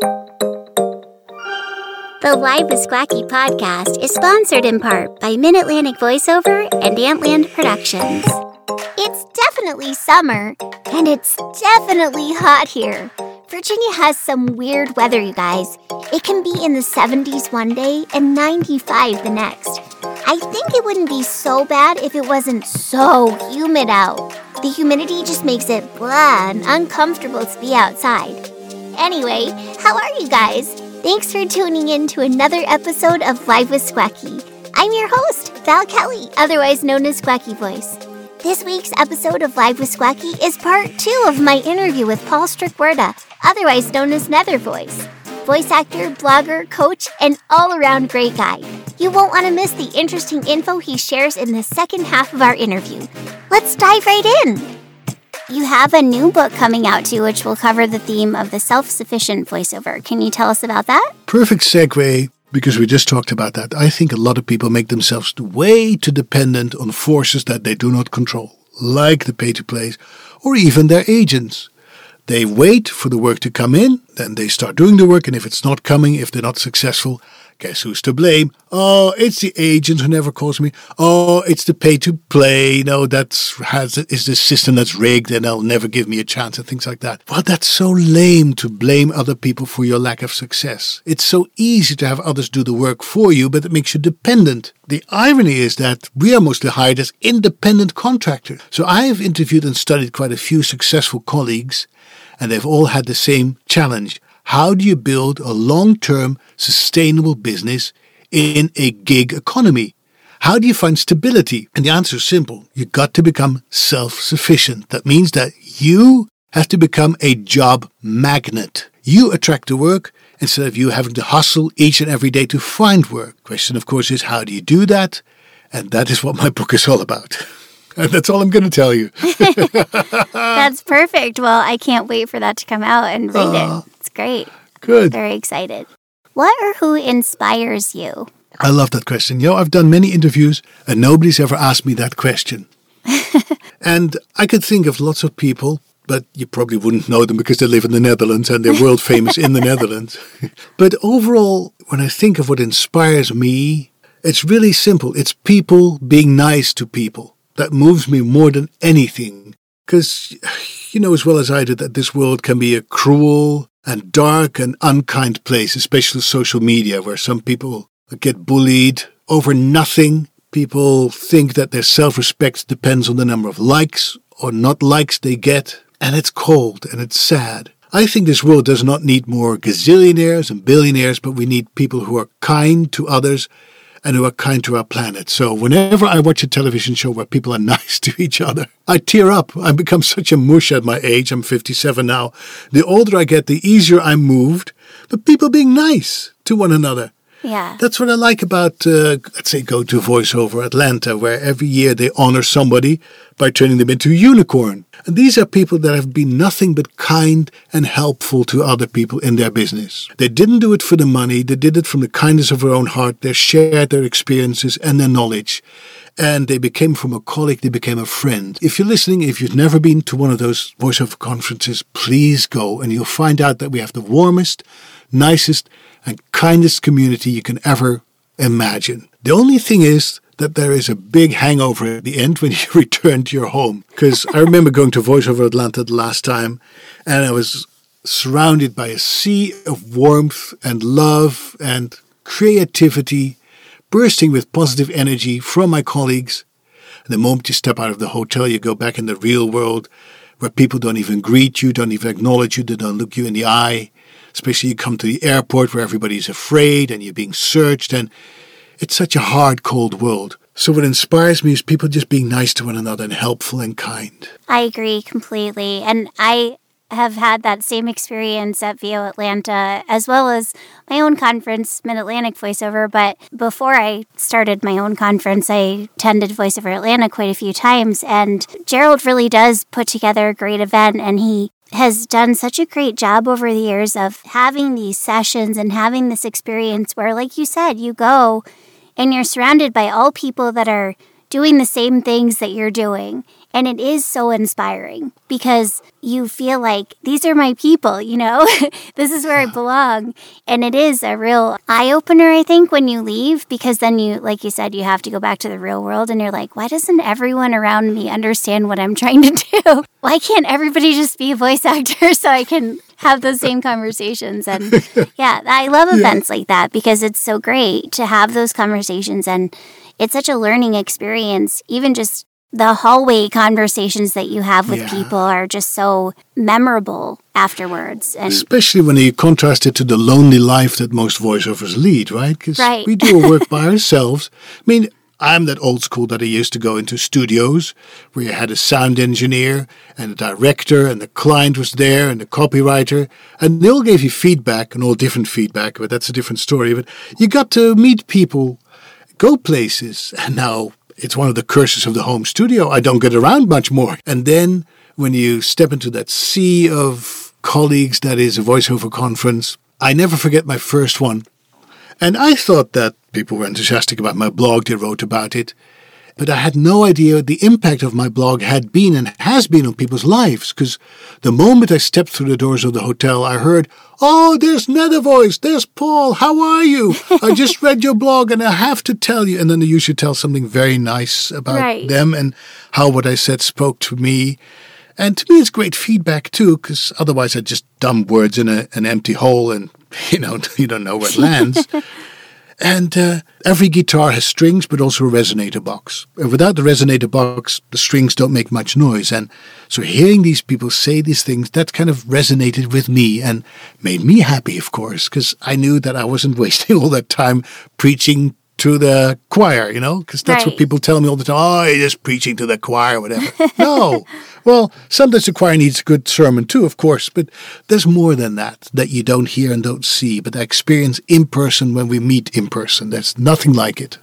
The Live with Squacky podcast is sponsored in part by Mid Atlantic Voiceover and Antland Productions. It's definitely summer, and it's definitely hot here. Virginia has some weird weather, you guys. It can be in the 70s one day and 95 the next. I think it wouldn't be so bad if it wasn't so humid out. The humidity just makes it blah and uncomfortable to be outside. Anyway, how are you guys? Thanks for tuning in to another episode of Live with Squacky. I'm your host, Val Kelly, otherwise known as Squacky Voice. This week's episode of Live with Squacky is part two of my interview with Paul Strijkwerda, otherwise known as Nether Voice. Voice actor, blogger, coach, and all around great guy. You won't want to miss the interesting info he shares in the second half of our interview. Let's dive right in. You have a new book coming out too, which will cover the theme of the self sufficient voiceover. Can you tell us about that? Perfect segue because we just talked about that. I think a lot of people make themselves way too dependent on forces that they do not control, like the pay to plays or even their agents. They wait for the work to come in, then they start doing the work, and if it's not coming, if they're not successful, Guess who's to blame? Oh, it's the agent who never calls me. Oh, it's the pay to play. No, that's has is the system that's rigged and they'll never give me a chance and things like that. Well, that's so lame to blame other people for your lack of success. It's so easy to have others do the work for you, but it makes you dependent. The irony is that we are mostly hired as independent contractors. So I have interviewed and studied quite a few successful colleagues and they've all had the same challenge. How do you build a long-term sustainable business in a gig economy? How do you find stability? And the answer is simple. You've got to become self-sufficient. That means that you have to become a job magnet. You attract the work instead of you having to hustle each and every day to find work. Question, of course, is how do you do that? And that is what my book is all about. And that's all I'm going to tell you. that's perfect. Well, I can't wait for that to come out and read uh, it. It's great. Good. Very excited. What or who inspires you? I love that question. You know, I've done many interviews and nobody's ever asked me that question. and I could think of lots of people, but you probably wouldn't know them because they live in the Netherlands and they're world famous in the Netherlands. but overall, when I think of what inspires me, it's really simple. It's people being nice to people. That moves me more than anything. Because you know as well as I do that this world can be a cruel, and dark and unkind place, especially social media, where some people get bullied over nothing. People think that their self respect depends on the number of likes or not likes they get, and it's cold and it's sad. I think this world does not need more gazillionaires and billionaires, but we need people who are kind to others and who are kind to our planet. So whenever I watch a television show where people are nice to each other, I tear up. I become such a mush at my age. I'm 57 now. The older I get, the easier I'm moved. But people being nice to one another. Yeah. That's what I like about, uh, let's say, Go to Voiceover Atlanta, where every year they honor somebody by turning them into a unicorn. And these are people that have been nothing but kind and helpful to other people in their business. They didn't do it for the money, they did it from the kindness of their own heart. They shared their experiences and their knowledge. And they became from a colleague, they became a friend. If you're listening, if you've never been to one of those voiceover conferences, please go and you'll find out that we have the warmest, nicest, and kindest community you can ever imagine. The only thing is that there is a big hangover at the end when you return to your home. Because I remember going to VoiceOver Atlanta the last time, and I was surrounded by a sea of warmth and love and creativity, bursting with positive energy from my colleagues. And the moment you step out of the hotel, you go back in the real world where people don't even greet you, don't even acknowledge you, they don't look you in the eye especially you come to the airport where everybody's afraid and you're being searched and it's such a hard, cold world. So what inspires me is people just being nice to one another and helpful and kind. I agree completely. And I have had that same experience at VO Atlanta, as well as my own conference, Mid Atlantic Voiceover. But before I started my own conference, I attended Voiceover Atlanta quite a few times. And Gerald really does put together a great event, and he has done such a great job over the years of having these sessions and having this experience where, like you said, you go and you're surrounded by all people that are doing the same things that you're doing. And it is so inspiring because you feel like these are my people, you know, this is where I belong. And it is a real eye opener, I think, when you leave, because then you, like you said, you have to go back to the real world and you're like, why doesn't everyone around me understand what I'm trying to do? Why can't everybody just be a voice actor so I can have those same conversations? And yeah, I love events yeah. like that because it's so great to have those conversations and it's such a learning experience, even just the hallway conversations that you have with yeah. people are just so memorable afterwards. And Especially when you contrast it to the lonely life that most voiceovers lead, right? Because right. we do our work by ourselves. I mean, I'm that old school that I used to go into studios where you had a sound engineer and a director and the client was there and the copywriter and they all gave you feedback and all different feedback, but that's a different story. But you got to meet people, go places, and now it's one of the curses of the home studio. I don't get around much more. And then when you step into that sea of colleagues that is a voiceover conference, I never forget my first one. And I thought that people were enthusiastic about my blog, they wrote about it but I had no idea the impact of my blog had been and has been on people's lives. Because the moment I stepped through the doors of the hotel, I heard, Oh, there's Nether Voice, there's Paul, how are you? I just read your blog and I have to tell you. And then you should tell something very nice about right. them and how what I said spoke to me. And to me, it's great feedback too, because otherwise I just dump words in a, an empty hole and, you know, you don't know where it lands. And uh, every guitar has strings, but also a resonator box. And without the resonator box, the strings don't make much noise. And so hearing these people say these things, that kind of resonated with me and made me happy, of course, because I knew that I wasn't wasting all that time preaching to the choir, you know, because that's right. what people tell me all the time. Oh, you're just preaching to the choir, whatever. no. Well, sometimes the choir needs a good sermon too, of course, but there's more than that that you don't hear and don't see, but I experience in person when we meet in person. There's nothing like it.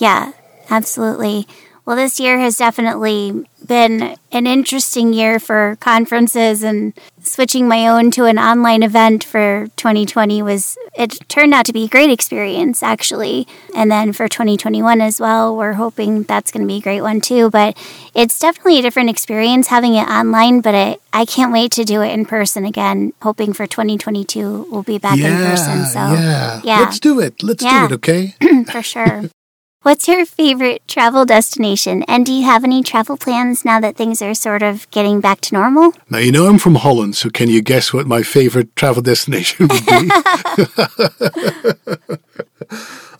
Yeah, absolutely. Well, this year has definitely been an interesting year for conferences and switching my own to an online event for 2020 was it turned out to be a great experience actually. And then for 2021 as well, we're hoping that's going to be a great one too, but it's definitely a different experience having it online, but it, I can't wait to do it in person again, hoping for 2022 we'll be back yeah, in person. So, yeah. yeah. Let's do it. Let's yeah. do it, okay? for sure. What's your favorite travel destination? And do you have any travel plans now that things are sort of getting back to normal? Now, you know I'm from Holland, so can you guess what my favorite travel destination would be?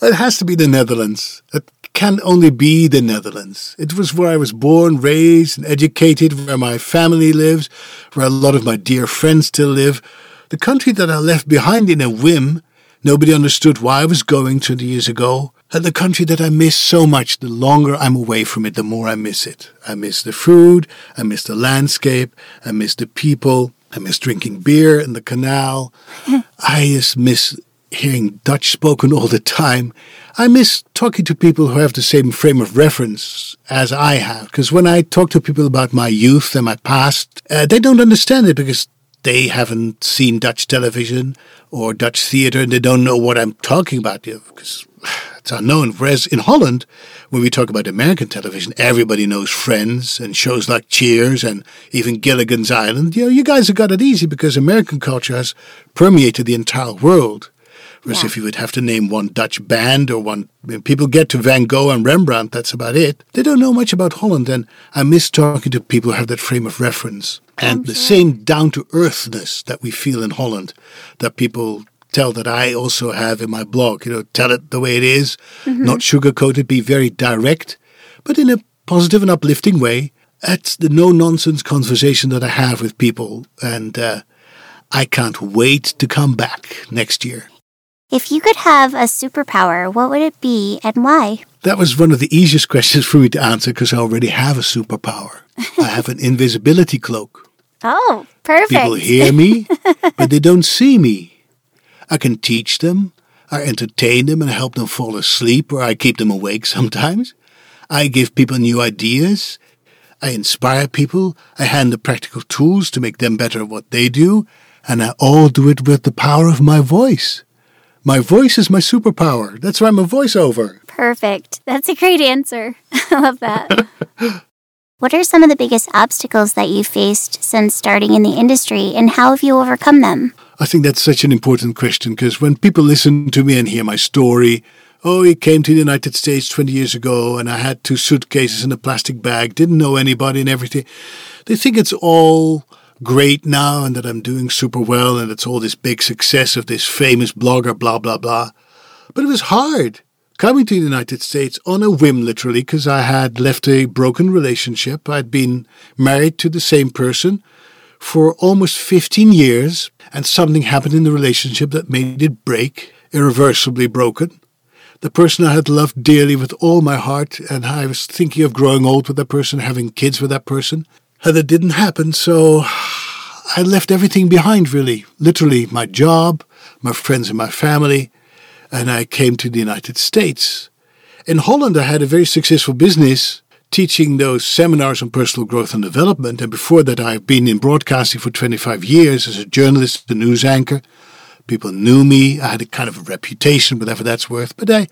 it has to be the Netherlands. It can only be the Netherlands. It was where I was born, raised, and educated, where my family lives, where a lot of my dear friends still live. The country that I left behind in a whim. Nobody understood why I was going 20 years ago the country that I miss so much. The longer I'm away from it, the more I miss it. I miss the food, I miss the landscape, I miss the people, I miss drinking beer in the canal. I just miss hearing Dutch spoken all the time. I miss talking to people who have the same frame of reference as I have. Because when I talk to people about my youth and my past, uh, they don't understand it because they haven't seen Dutch television or Dutch theater and they don't know what I'm talking about. Because it's unknown. Whereas in Holland, when we talk about American television, everybody knows Friends and shows like Cheers and even Gilligan's Island. You know, you guys have got it easy because American culture has permeated the entire world. Whereas yeah. if you would have to name one Dutch band or one, people get to Van Gogh and Rembrandt, that's about it. They don't know much about Holland, and I miss talking to people who have that frame of reference. And I'm the sure. same down to earthness that we feel in Holland, that people tell that I also have in my blog. You know, tell it the way it is, mm-hmm. not sugarcoat it, be very direct, but in a positive and uplifting way. That's the no nonsense conversation that I have with people, and uh, I can't wait to come back next year. If you could have a superpower, what would it be and why? That was one of the easiest questions for me to answer because I already have a superpower. I have an invisibility cloak. Oh, perfect. People hear me, but they don't see me. I can teach them, I entertain them and help them fall asleep, or I keep them awake sometimes. I give people new ideas. I inspire people. I hand them practical tools to make them better at what they do. And I all do it with the power of my voice. My voice is my superpower. That's why I'm a voiceover. Perfect. That's a great answer. I love that. What are some of the biggest obstacles that you faced since starting in the industry, and how have you overcome them? I think that's such an important question because when people listen to me and hear my story, oh, he came to the United States 20 years ago and I had two suitcases and a plastic bag, didn't know anybody and everything, they think it's all great now and that I'm doing super well and it's all this big success of this famous blogger, blah, blah, blah. But it was hard coming to the United States on a whim, literally, because I had left a broken relationship. I'd been married to the same person for almost 15 years, and something happened in the relationship that made it break, irreversibly broken. The person I had loved dearly with all my heart, and I was thinking of growing old with that person, having kids with that person. And that didn't happen, so I left everything behind, really. Literally, my job, my friends, and my family and I came to the United States. In Holland, I had a very successful business teaching those seminars on personal growth and development. And before that, I've been in broadcasting for 25 years as a journalist, a news anchor. People knew me. I had a kind of a reputation, whatever that's worth. But I,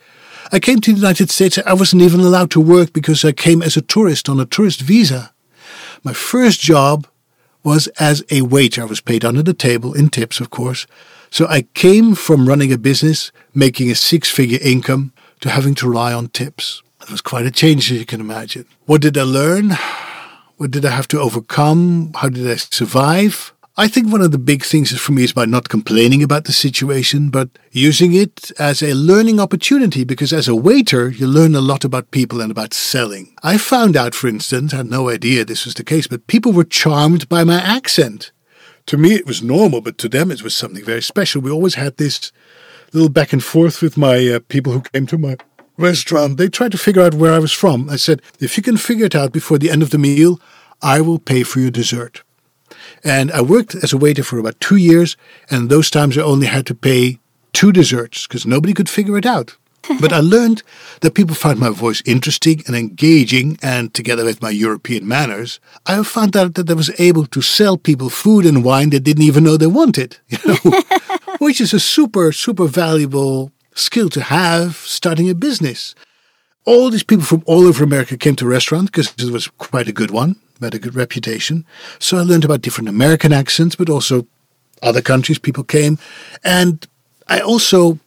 I came to the United States. I wasn't even allowed to work because I came as a tourist on a tourist visa. My first job was as a waiter. I was paid under the table in tips, of course. So I came from running a business, making a six figure income, to having to rely on tips. It was quite a change, as you can imagine. What did I learn? What did I have to overcome? How did I survive? I think one of the big things for me is by not complaining about the situation, but using it as a learning opportunity because as a waiter, you learn a lot about people and about selling. I found out, for instance, I had no idea this was the case, but people were charmed by my accent to me it was normal, but to them it was something very special. We always had this little back and forth with my uh, people who came to my restaurant. They tried to figure out where I was from. I said, if you can figure it out before the end of the meal, I will pay for your dessert. And I worked as a waiter for about two years, and those times I only had to pay two desserts because nobody could figure it out. But I learned that people found my voice interesting and engaging, and together with my European manners, I found out that I was able to sell people food and wine they didn't even know they wanted, you know, which is a super, super valuable skill to have starting a business. All these people from all over America came to the restaurant because it was quite a good one, had a good reputation. So I learned about different American accents, but also other countries people came. And I also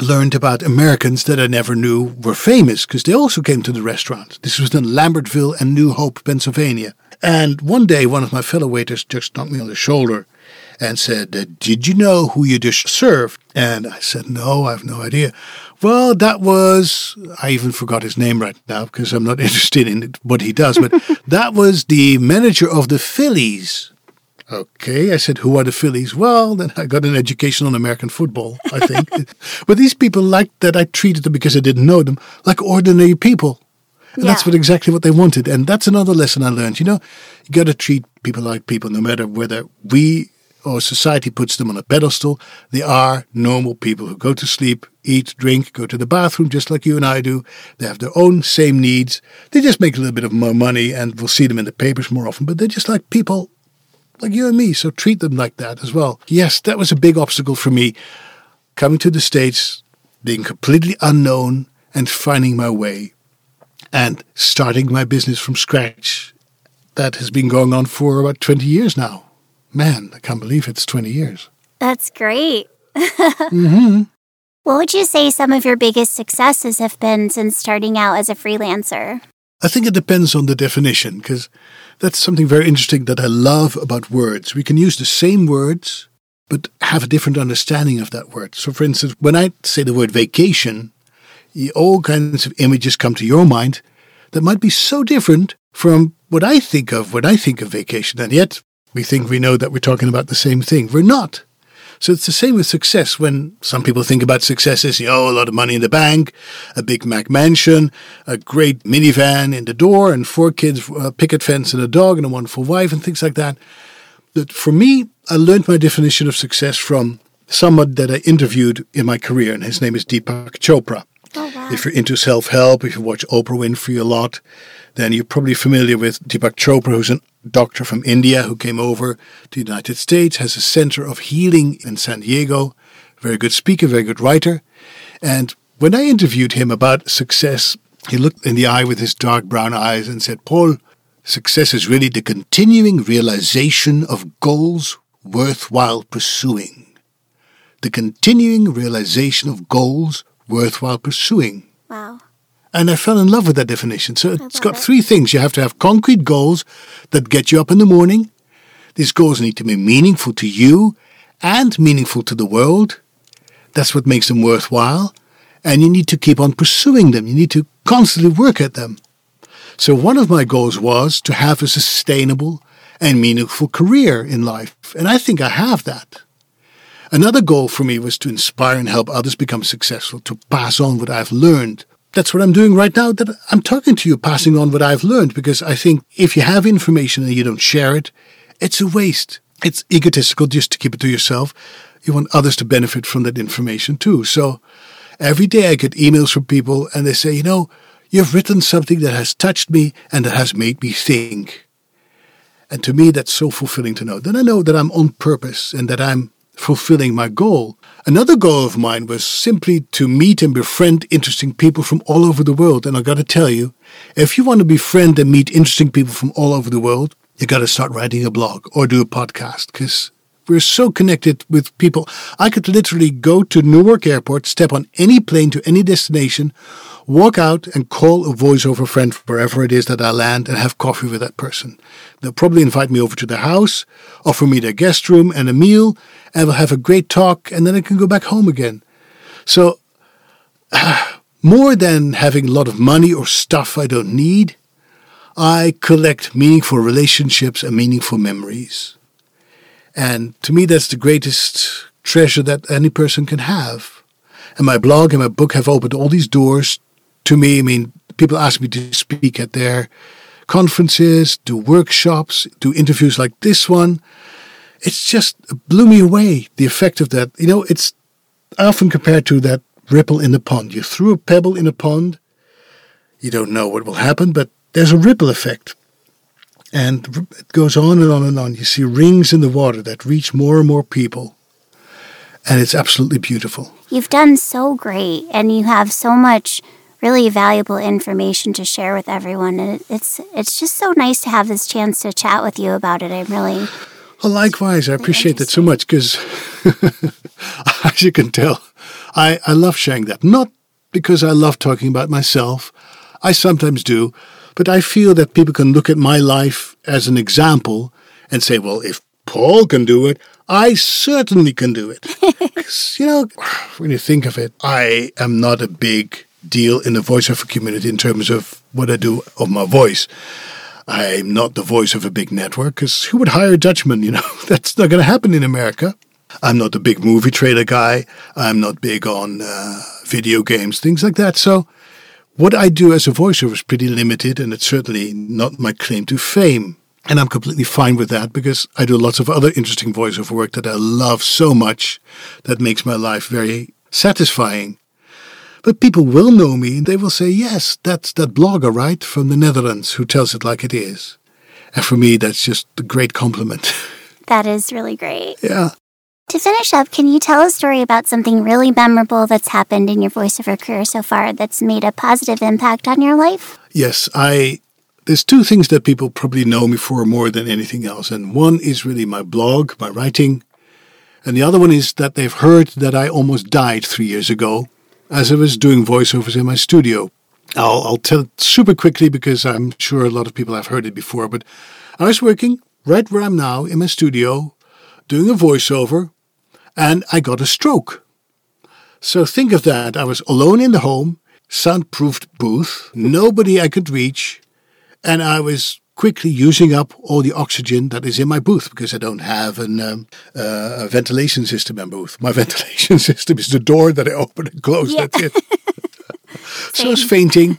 learned about Americans that I never knew were famous because they also came to the restaurant. This was in Lambertville and New Hope, Pennsylvania. And one day, one of my fellow waiters just knocked me on the shoulder and said, uh, Did you know who you just served? And I said, No, I have no idea. Well, that was, I even forgot his name right now because I'm not interested in what he does, but that was the manager of the Phillies. Okay, I said, who are the Phillies? Well, then I got an education on American football, I think. but these people liked that I treated them because I didn't know them like ordinary people. And yeah. that's what exactly what they wanted. And that's another lesson I learned. You know, you got to treat people like people, no matter whether we or society puts them on a pedestal. They are normal people who go to sleep, eat, drink, go to the bathroom, just like you and I do. They have their own same needs. They just make a little bit of more money, and we'll see them in the papers more often. But they're just like people like you and me, so treat them like that as well. Yes, that was a big obstacle for me coming to the States, being completely unknown, and finding my way and starting my business from scratch. That has been going on for about 20 years now. Man, I can't believe it's 20 years. That's great. mm-hmm. What would you say some of your biggest successes have been since starting out as a freelancer? I think it depends on the definition because that's something very interesting that I love about words. We can use the same words, but have a different understanding of that word. So, for instance, when I say the word vacation, all kinds of images come to your mind that might be so different from what I think of when I think of vacation. And yet, we think we know that we're talking about the same thing. We're not. So it's the same with success. When some people think about success as, you know, a lot of money in the bank, a big Mac mansion, a great minivan in the door, and four kids, a picket fence, and a dog, and a wonderful wife, and things like that. But for me, I learned my definition of success from someone that I interviewed in my career, and his name is Deepak Chopra. Oh, wow. If you're into self help, if you watch Oprah Winfrey a lot, then you're probably familiar with Deepak Chopra, who's a doctor from India who came over to the United States, has a center of healing in San Diego, very good speaker, very good writer. And when I interviewed him about success, he looked in the eye with his dark brown eyes and said, Paul, Success is really the continuing realization of goals worthwhile pursuing. The continuing realization of goals worthwhile pursuing. Wow. And I fell in love with that definition. So it's got it. three things. You have to have concrete goals that get you up in the morning. These goals need to be meaningful to you and meaningful to the world. That's what makes them worthwhile. And you need to keep on pursuing them. You need to constantly work at them. So one of my goals was to have a sustainable and meaningful career in life. And I think I have that. Another goal for me was to inspire and help others become successful, to pass on what I've learned. That's what I'm doing right now, that I'm talking to you, passing on what I've learned, because I think if you have information and you don't share it, it's a waste. It's egotistical just to keep it to yourself. You want others to benefit from that information too. So every day I get emails from people and they say, you know, you've written something that has touched me and that has made me think. And to me, that's so fulfilling to know. Then I know that I'm on purpose and that I'm fulfilling my goal. Another goal of mine was simply to meet and befriend interesting people from all over the world. And I got to tell you, if you want to befriend and meet interesting people from all over the world, you got to start writing a blog or do a podcast because we're so connected with people. I could literally go to Newark Airport, step on any plane to any destination, walk out and call a voiceover friend wherever it is that I land and have coffee with that person. They'll probably invite me over to their house, offer me their guest room and a meal, and we'll have a great talk, and then I can go back home again. So, more than having a lot of money or stuff I don't need, I collect meaningful relationships and meaningful memories. And to me, that's the greatest treasure that any person can have. And my blog and my book have opened all these doors to me. I mean, people ask me to speak at their conferences, do workshops, do interviews like this one. It's just blew me away, the effect of that. You know, it's often compared to that ripple in the pond. You threw a pebble in a pond, you don't know what will happen, but there's a ripple effect. And it goes on and on and on. You see rings in the water that reach more and more people. And it's absolutely beautiful. You've done so great and you have so much really valuable information to share with everyone and it- it's it's just so nice to have this chance to chat with you about it. I'm really Well, likewise, I appreciate that so much because, as you can tell, I, I love sharing that. Not because I love talking about myself, I sometimes do, but I feel that people can look at my life as an example and say, well, if Paul can do it, I certainly can do it. you know, when you think of it, I am not a big deal in the voiceover community in terms of what I do of my voice. I'm not the voice of a big network because who would hire a Dutchman? You know, that's not going to happen in America. I'm not a big movie trailer guy. I'm not big on uh, video games, things like that. So, what I do as a voiceover is pretty limited, and it's certainly not my claim to fame. And I'm completely fine with that because I do lots of other interesting voiceover work that I love so much that makes my life very satisfying. But people will know me and they will say, yes, that's that blogger, right, from the Netherlands who tells it like it is. And for me, that's just a great compliment. that is really great. yeah. To finish up, can you tell a story about something really memorable that's happened in your voiceover career so far that's made a positive impact on your life? Yes, I. There's two things that people probably know me for more than anything else. And one is really my blog, my writing. And the other one is that they've heard that I almost died three years ago as I was doing voiceovers in my studio. I'll, I'll tell it super quickly because I'm sure a lot of people have heard it before. But I was working right where I'm now in my studio doing a voiceover and I got a stroke. So think of that. I was alone in the home, soundproofed booth, nobody I could reach, and I was quickly using up all the oxygen that is in my booth because I don't have an, um, uh, a ventilation system in my booth. My ventilation system is the door that I open and close. Yeah. That's it. so I was fainting.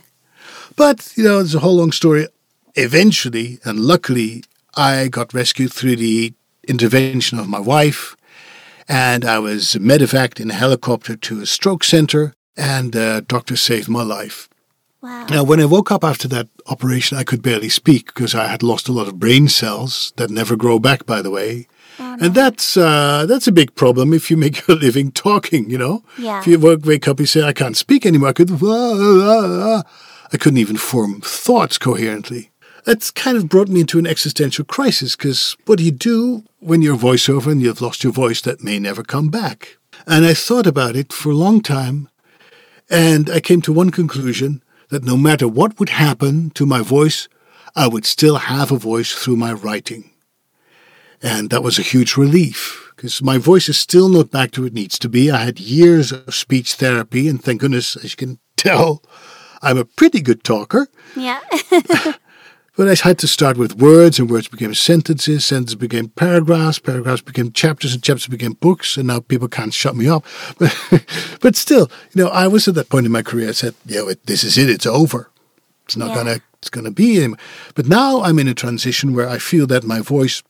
But, you know, it's a whole long story. Eventually, and luckily, I got rescued through the intervention of my wife. And I was medevaced in a helicopter to a stroke center, and the doctor saved my life. Wow. Now, when I woke up after that operation, I could barely speak because I had lost a lot of brain cells that never grow back, by the way. And that's uh, that's a big problem if you make your living talking, you know. Yeah. If you wake wake up, you say, "I can't speak anymore." I could, I couldn't even form thoughts coherently. that's kind of brought me into an existential crisis because what do you do when you're a voiceover and you've lost your voice that may never come back? And I thought about it for a long time and I came to one conclusion that no matter what would happen to my voice, I would still have a voice through my writing. And that was a huge relief because my voice is still not back to what it needs to be. I had years of speech therapy, and thank goodness, as you can tell, I'm a pretty good talker. Yeah. But I had to start with words, and words became sentences, sentences became paragraphs, paragraphs became chapters, and chapters became books, and now people can't shut me up. But, but still, you know, I was at that point in my career. I said, "Yeah, this is it. It's over. It's not yeah. gonna. It's gonna be." Anymore. But now I'm in a transition where I feel that my voice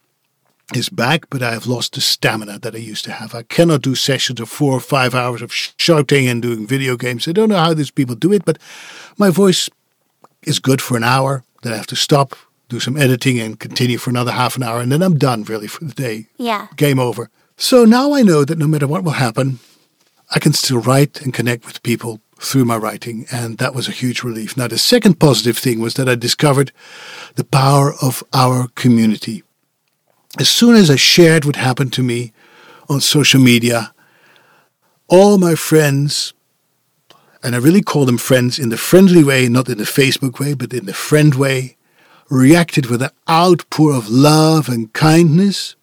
is back, but I have lost the stamina that I used to have. I cannot do sessions of four or five hours of shouting and doing video games. I don't know how these people do it, but my voice is good for an hour then I have to stop, do some editing, and continue for another half an hour, and then I'm done really for the day. Yeah. Game over. So now I know that no matter what will happen, I can still write and connect with people through my writing, and that was a huge relief. Now, the second positive thing was that I discovered the power of our community. As soon as I shared what happened to me on social media, all my friends and I really call them friends in the friendly way, not in the Facebook way, but in the friend way, reacted with an outpour of love and kindness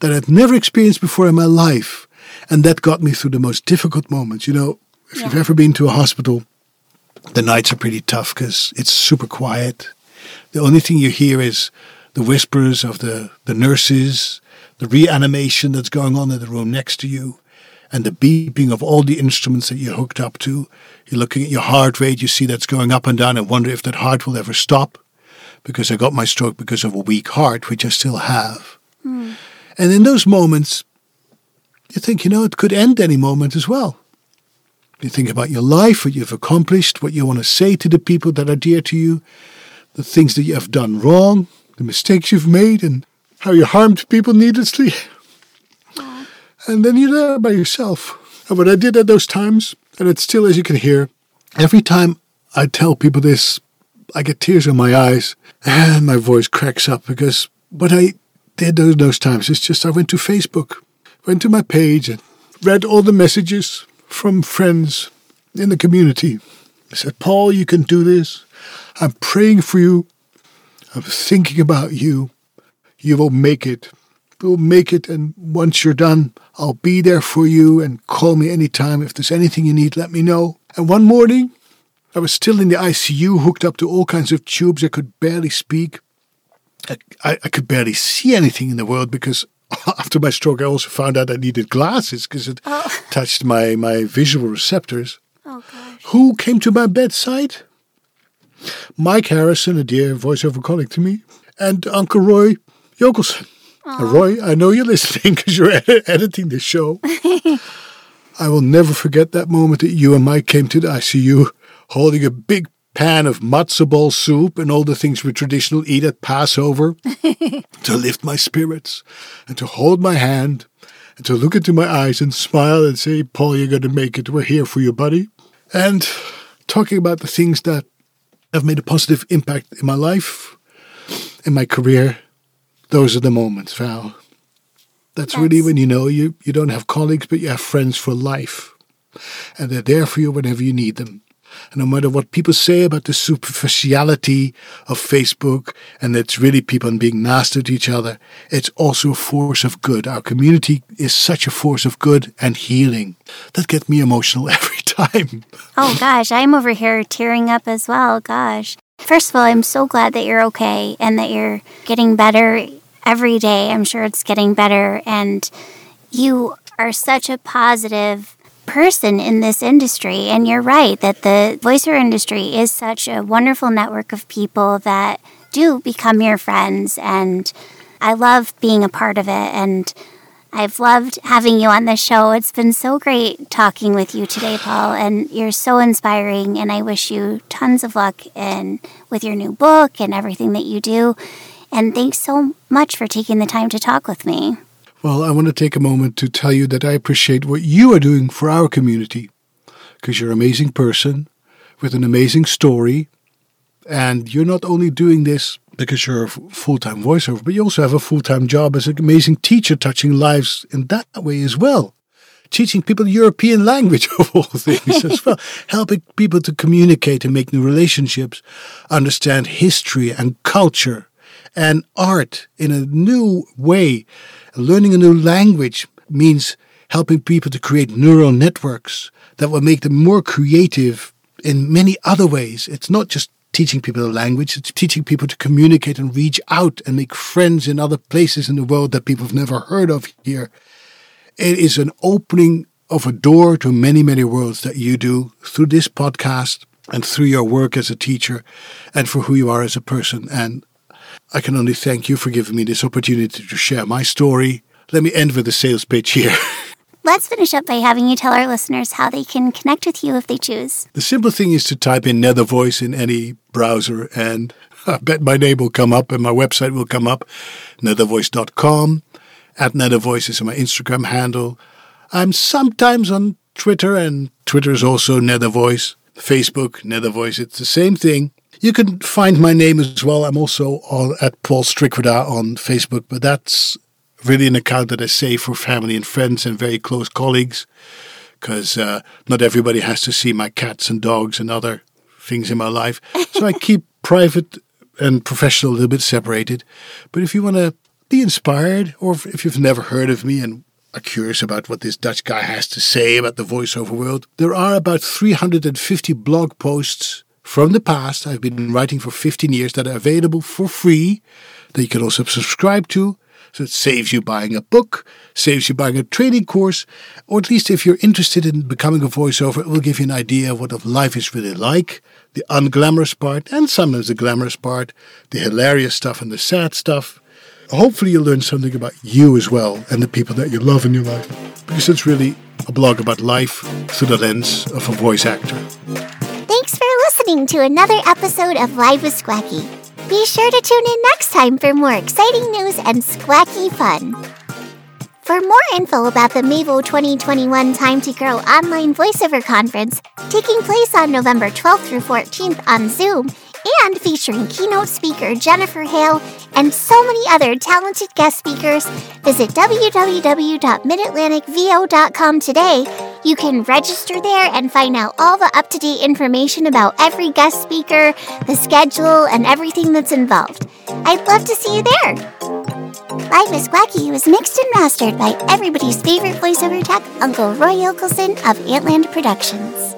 that I'd never experienced before in my life. And that got me through the most difficult moments. You know, if yeah. you've ever been to a hospital, the nights are pretty tough because it's super quiet. The only thing you hear is the whispers of the, the nurses, the reanimation that's going on in the room next to you and the beeping of all the instruments that you're hooked up to. You're looking at your heart rate, you see that's going up and down, and wonder if that heart will ever stop. Because I got my stroke because of a weak heart, which I still have. Mm. And in those moments, you think, you know, it could end any moment as well. You think about your life, what you've accomplished, what you want to say to the people that are dear to you, the things that you have done wrong, the mistakes you've made, and how you harmed people needlessly. and then you're there by yourself. And what I did at those times, and it's still, as you can hear, every time I tell people this, I get tears in my eyes and my voice cracks up because what I did those, those times is just I went to Facebook, went to my page and read all the messages from friends in the community. I said, Paul, you can do this. I'm praying for you. I'm thinking about you. You will make it we'll make it. And once you're done, I'll be there for you and call me anytime. If there's anything you need, let me know. And one morning, I was still in the ICU, hooked up to all kinds of tubes. I could barely speak. I, I, I could barely see anything in the world because after my stroke, I also found out I needed glasses because it oh. touched my, my visual receptors. Oh. Who came to my bedside? Mike Harrison, a dear voiceover colleague to me, and Uncle Roy Yokelson. Roy, I know you're listening because you're ed- editing the show. I will never forget that moment that you and Mike came to the ICU holding a big pan of matzo ball soup and all the things we traditionally eat at Passover to lift my spirits and to hold my hand and to look into my eyes and smile and say, Paul, you're going to make it. We're here for you, buddy. And talking about the things that have made a positive impact in my life, in my career, those are the moments, Val. That's, That's really when you know you, you don't have colleagues, but you have friends for life. And they're there for you whenever you need them. And no matter what people say about the superficiality of Facebook and it's really people being nasty to each other, it's also a force of good. Our community is such a force of good and healing. That gets me emotional every time. Oh gosh, I'm over here tearing up as well. Gosh. First of all, I'm so glad that you're okay and that you're getting better every day. I'm sure it's getting better. And you are such a positive person in this industry. And you're right that the voiceover industry is such a wonderful network of people that do become your friends. And I love being a part of it. And I've loved having you on the show. It's been so great talking with you today, Paul, and you're so inspiring. And I wish you tons of luck and with your new book and everything that you do. And thanks so much for taking the time to talk with me. Well, I want to take a moment to tell you that I appreciate what you are doing for our community because you're an amazing person with an amazing story. And you're not only doing this because you're a full time voiceover, but you also have a full time job as an amazing teacher, touching lives in that way as well. Teaching people the European language of all things as well, helping people to communicate and make new relationships, understand history and culture and art in a new way. Learning a new language means helping people to create neural networks that will make them more creative in many other ways. It's not just teaching people a language, it's teaching people to communicate and reach out and make friends in other places in the world that people have never heard of here. It is an opening of a door to many, many worlds that you do through this podcast and through your work as a teacher and for who you are as a person. And I can only thank you for giving me this opportunity to share my story. Let me end with a sales pitch here. Let's finish up by having you tell our listeners how they can connect with you if they choose. The simple thing is to type in Nether Voice in any browser, and I bet my name will come up and my website will come up, nethervoice.com. At Nethervoice is my Instagram handle. I'm sometimes on Twitter, and Twitter is also Nethervoice. Facebook, Nethervoice, it's the same thing. You can find my name as well. I'm also on, at Paul Strijkwerda on Facebook, but that's really an account that I save for family and friends and very close colleagues because uh, not everybody has to see my cats and dogs and other things in my life. So I keep private and professional a little bit separated. But if you want to be inspired, or if you've never heard of me and are curious about what this Dutch guy has to say about the voiceover world, there are about 350 blog posts from the past I've been writing for 15 years that are available for free that you can also subscribe to. So it saves you buying a book, saves you buying a training course, or at least if you're interested in becoming a voiceover, it will give you an idea of what life is really like, the unglamorous part, and sometimes the glamorous part, the hilarious stuff and the sad stuff. Hopefully you'll learn something about you as well and the people that you love in your life, because it's really a blog about life through the lens of a voice actor. Thanks for listening to another episode of Live with Squacky. Be sure to tune in next time for more exciting news and squacky fun. For more info about the Mavo 2021 Time to Grow online voiceover conference taking place on November 12th through 14th on Zoom and featuring keynote speaker Jennifer Hale and so many other talented guest speakers, visit www.midatlanticvo.com today. You can register there and find out all the up to date information about every guest speaker, the schedule, and everything that's involved. I'd love to see you there. Live with Squacky was mixed and mastered by everybody's favorite voiceover tech, Uncle Roy Yokelson of Antland Productions.